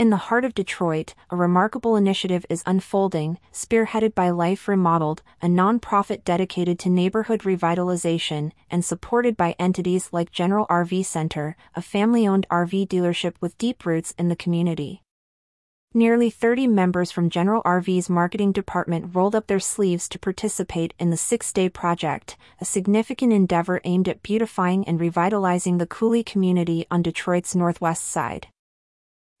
In the heart of Detroit, a remarkable initiative is unfolding, spearheaded by Life Remodeled, a nonprofit dedicated to neighborhood revitalization and supported by entities like General RV Center, a family owned RV dealership with deep roots in the community. Nearly 30 members from General RV's marketing department rolled up their sleeves to participate in the six day project, a significant endeavor aimed at beautifying and revitalizing the Cooley community on Detroit's northwest side.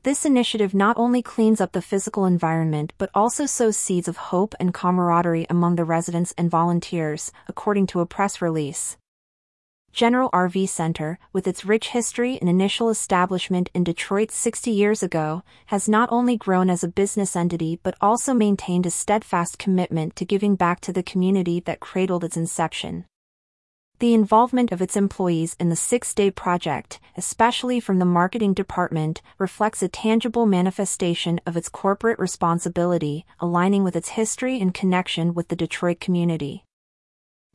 This initiative not only cleans up the physical environment but also sows seeds of hope and camaraderie among the residents and volunteers, according to a press release. General RV Center, with its rich history and initial establishment in Detroit 60 years ago, has not only grown as a business entity but also maintained a steadfast commitment to giving back to the community that cradled its inception. The involvement of its employees in the six day project, especially from the marketing department, reflects a tangible manifestation of its corporate responsibility, aligning with its history and connection with the Detroit community.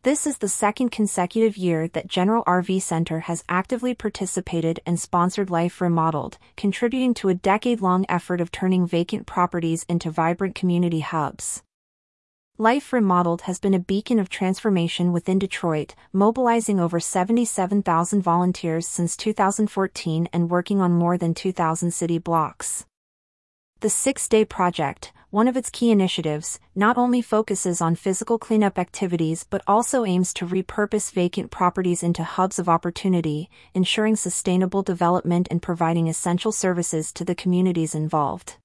This is the second consecutive year that General RV Center has actively participated and sponsored Life Remodeled, contributing to a decade long effort of turning vacant properties into vibrant community hubs. Life Remodeled has been a beacon of transformation within Detroit, mobilizing over 77,000 volunteers since 2014 and working on more than 2,000 city blocks. The Six Day Project, one of its key initiatives, not only focuses on physical cleanup activities but also aims to repurpose vacant properties into hubs of opportunity, ensuring sustainable development and providing essential services to the communities involved.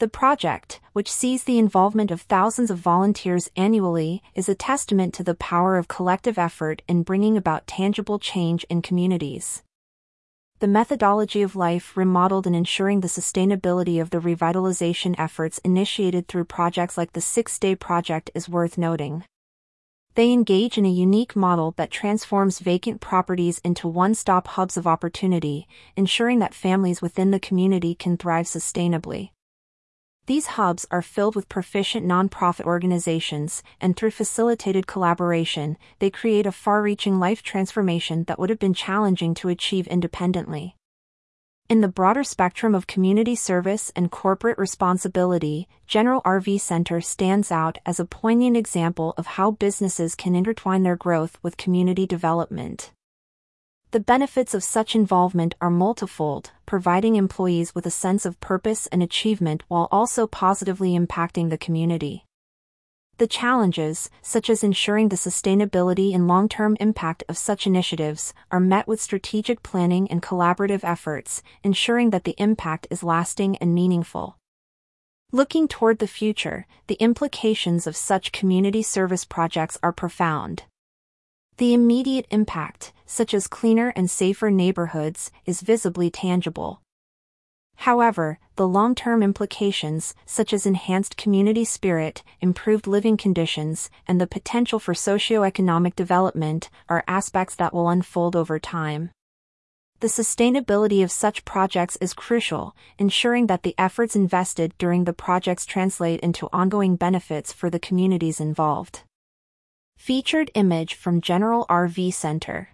The project, which sees the involvement of thousands of volunteers annually, is a testament to the power of collective effort in bringing about tangible change in communities. The methodology of life remodeled and ensuring the sustainability of the revitalization efforts initiated through projects like the Six Day Project is worth noting. They engage in a unique model that transforms vacant properties into one stop hubs of opportunity, ensuring that families within the community can thrive sustainably. These hubs are filled with proficient nonprofit organizations, and through facilitated collaboration, they create a far reaching life transformation that would have been challenging to achieve independently. In the broader spectrum of community service and corporate responsibility, General RV Center stands out as a poignant example of how businesses can intertwine their growth with community development. The benefits of such involvement are multifold, providing employees with a sense of purpose and achievement while also positively impacting the community. The challenges, such as ensuring the sustainability and long term impact of such initiatives, are met with strategic planning and collaborative efforts, ensuring that the impact is lasting and meaningful. Looking toward the future, the implications of such community service projects are profound. The immediate impact, such as cleaner and safer neighborhoods, is visibly tangible. However, the long term implications, such as enhanced community spirit, improved living conditions, and the potential for socioeconomic development, are aspects that will unfold over time. The sustainability of such projects is crucial, ensuring that the efforts invested during the projects translate into ongoing benefits for the communities involved. Featured image from General RV Center